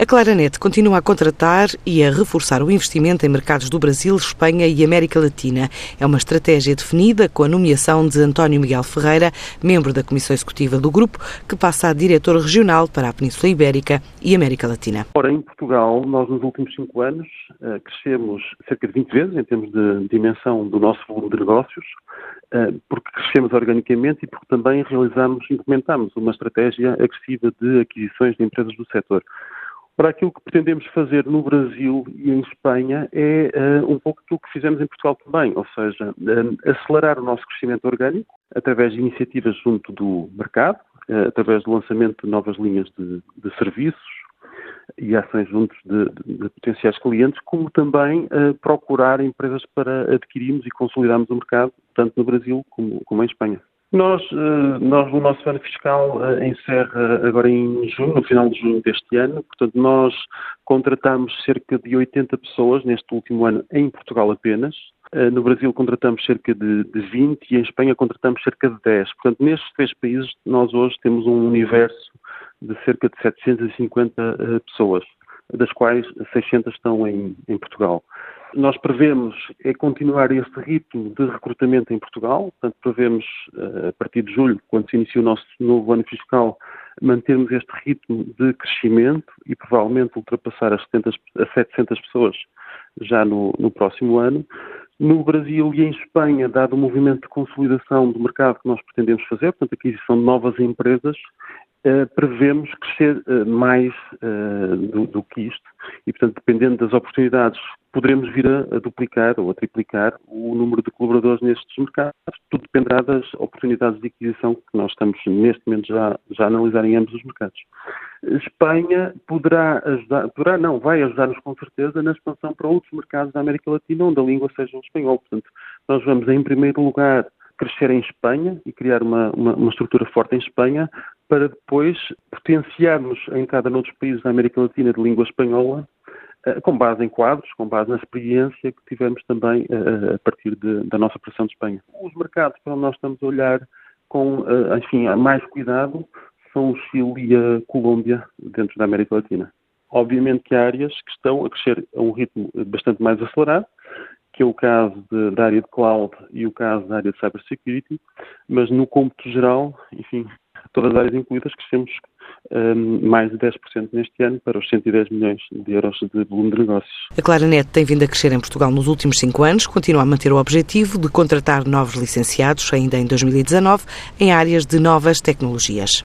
A Claranet continua a contratar e a reforçar o investimento em mercados do Brasil, Espanha e América Latina. É uma estratégia definida com a nomeação de António Miguel Ferreira, membro da Comissão Executiva do Grupo, que passa a diretor regional para a Península Ibérica e América Latina. Ora, em Portugal, nós nos últimos cinco anos eh, crescemos cerca de 20 vezes em termos de dimensão do nosso volume de negócios, eh, porque crescemos organicamente e porque também realizamos, implementamos uma estratégia agressiva de aquisições de empresas do setor. Ora, aquilo que pretendemos fazer no Brasil e em Espanha é uh, um pouco aquilo que fizemos em Portugal também, ou seja, uh, acelerar o nosso crescimento orgânico através de iniciativas junto do mercado, uh, através do lançamento de novas linhas de, de serviços e ações juntos de, de, de, potenciais clientes, como também procurar empresas para adquirirmos e consolidarmos o mercado, tanto no Brasil como, como em Espanha. Nós, eh, nós, o nosso ano fiscal eh, encerra agora em junho, no final de junho deste ano, portanto, nós contratamos cerca de 80 pessoas neste último ano em Portugal apenas. Eh, no Brasil contratamos cerca de, de 20 e em Espanha contratamos cerca de 10. Portanto, nestes três países, nós hoje temos um universo de cerca de 750 pessoas, das quais 600 estão em, em Portugal. Nós prevemos é continuar este ritmo de recrutamento em Portugal, portanto prevemos eh, a partir de julho, quando se inicia o nosso novo ano fiscal, mantermos este ritmo de crescimento e provavelmente ultrapassar as 70, as 700 pessoas já no, no próximo ano. No Brasil e em Espanha, dado o movimento de consolidação do mercado que nós pretendemos fazer, portanto, aquisição de novas empresas, Uh, prevemos crescer uh, mais do, do, que isto e, portanto, dependendo das oportunidades poderemos vir a, a, duplicar ou a triplicar o número de colaboradores nestes mercados. Tudo dependerá das oportunidades de aquisição que nós estamos neste momento já, já a analisar em ambos os mercados. Espanha poderá ajudar, poderá não, vai ajudar-nos com certeza na expansão para outros mercados da América Latina onde a língua seja o espanhol. Portanto, nós vamos em primeiro lugar crescer em Espanha e criar uma, uma, uma, estrutura forte em Espanha para depois potenciarmos a entrada noutros países da América Latina de língua espanhola eh, com base em quadros, com base na experiência que tivemos também eh, a partir de, da nossa operação de Espanha. Os mercados para onde nós estamos a olhar com, eh, enfim, mais cuidado são o Chile e a Colômbia dentro da América Latina. Obviamente que há áreas que estão a crescer a um ritmo bastante mais acelerado, que é o caso de, da área de cloud e o caso da área de cybersecurity, mas no cômputo geral, enfim, todas as áreas incluídas, crescemos um, mais de 10% neste ano para os 110 milhões de euros de volume de negócios. A Claranet tem vindo a crescer em Portugal nos últimos cinco anos, continua a manter o objetivo de contratar novos licenciados ainda em 2019 em áreas de novas tecnologias.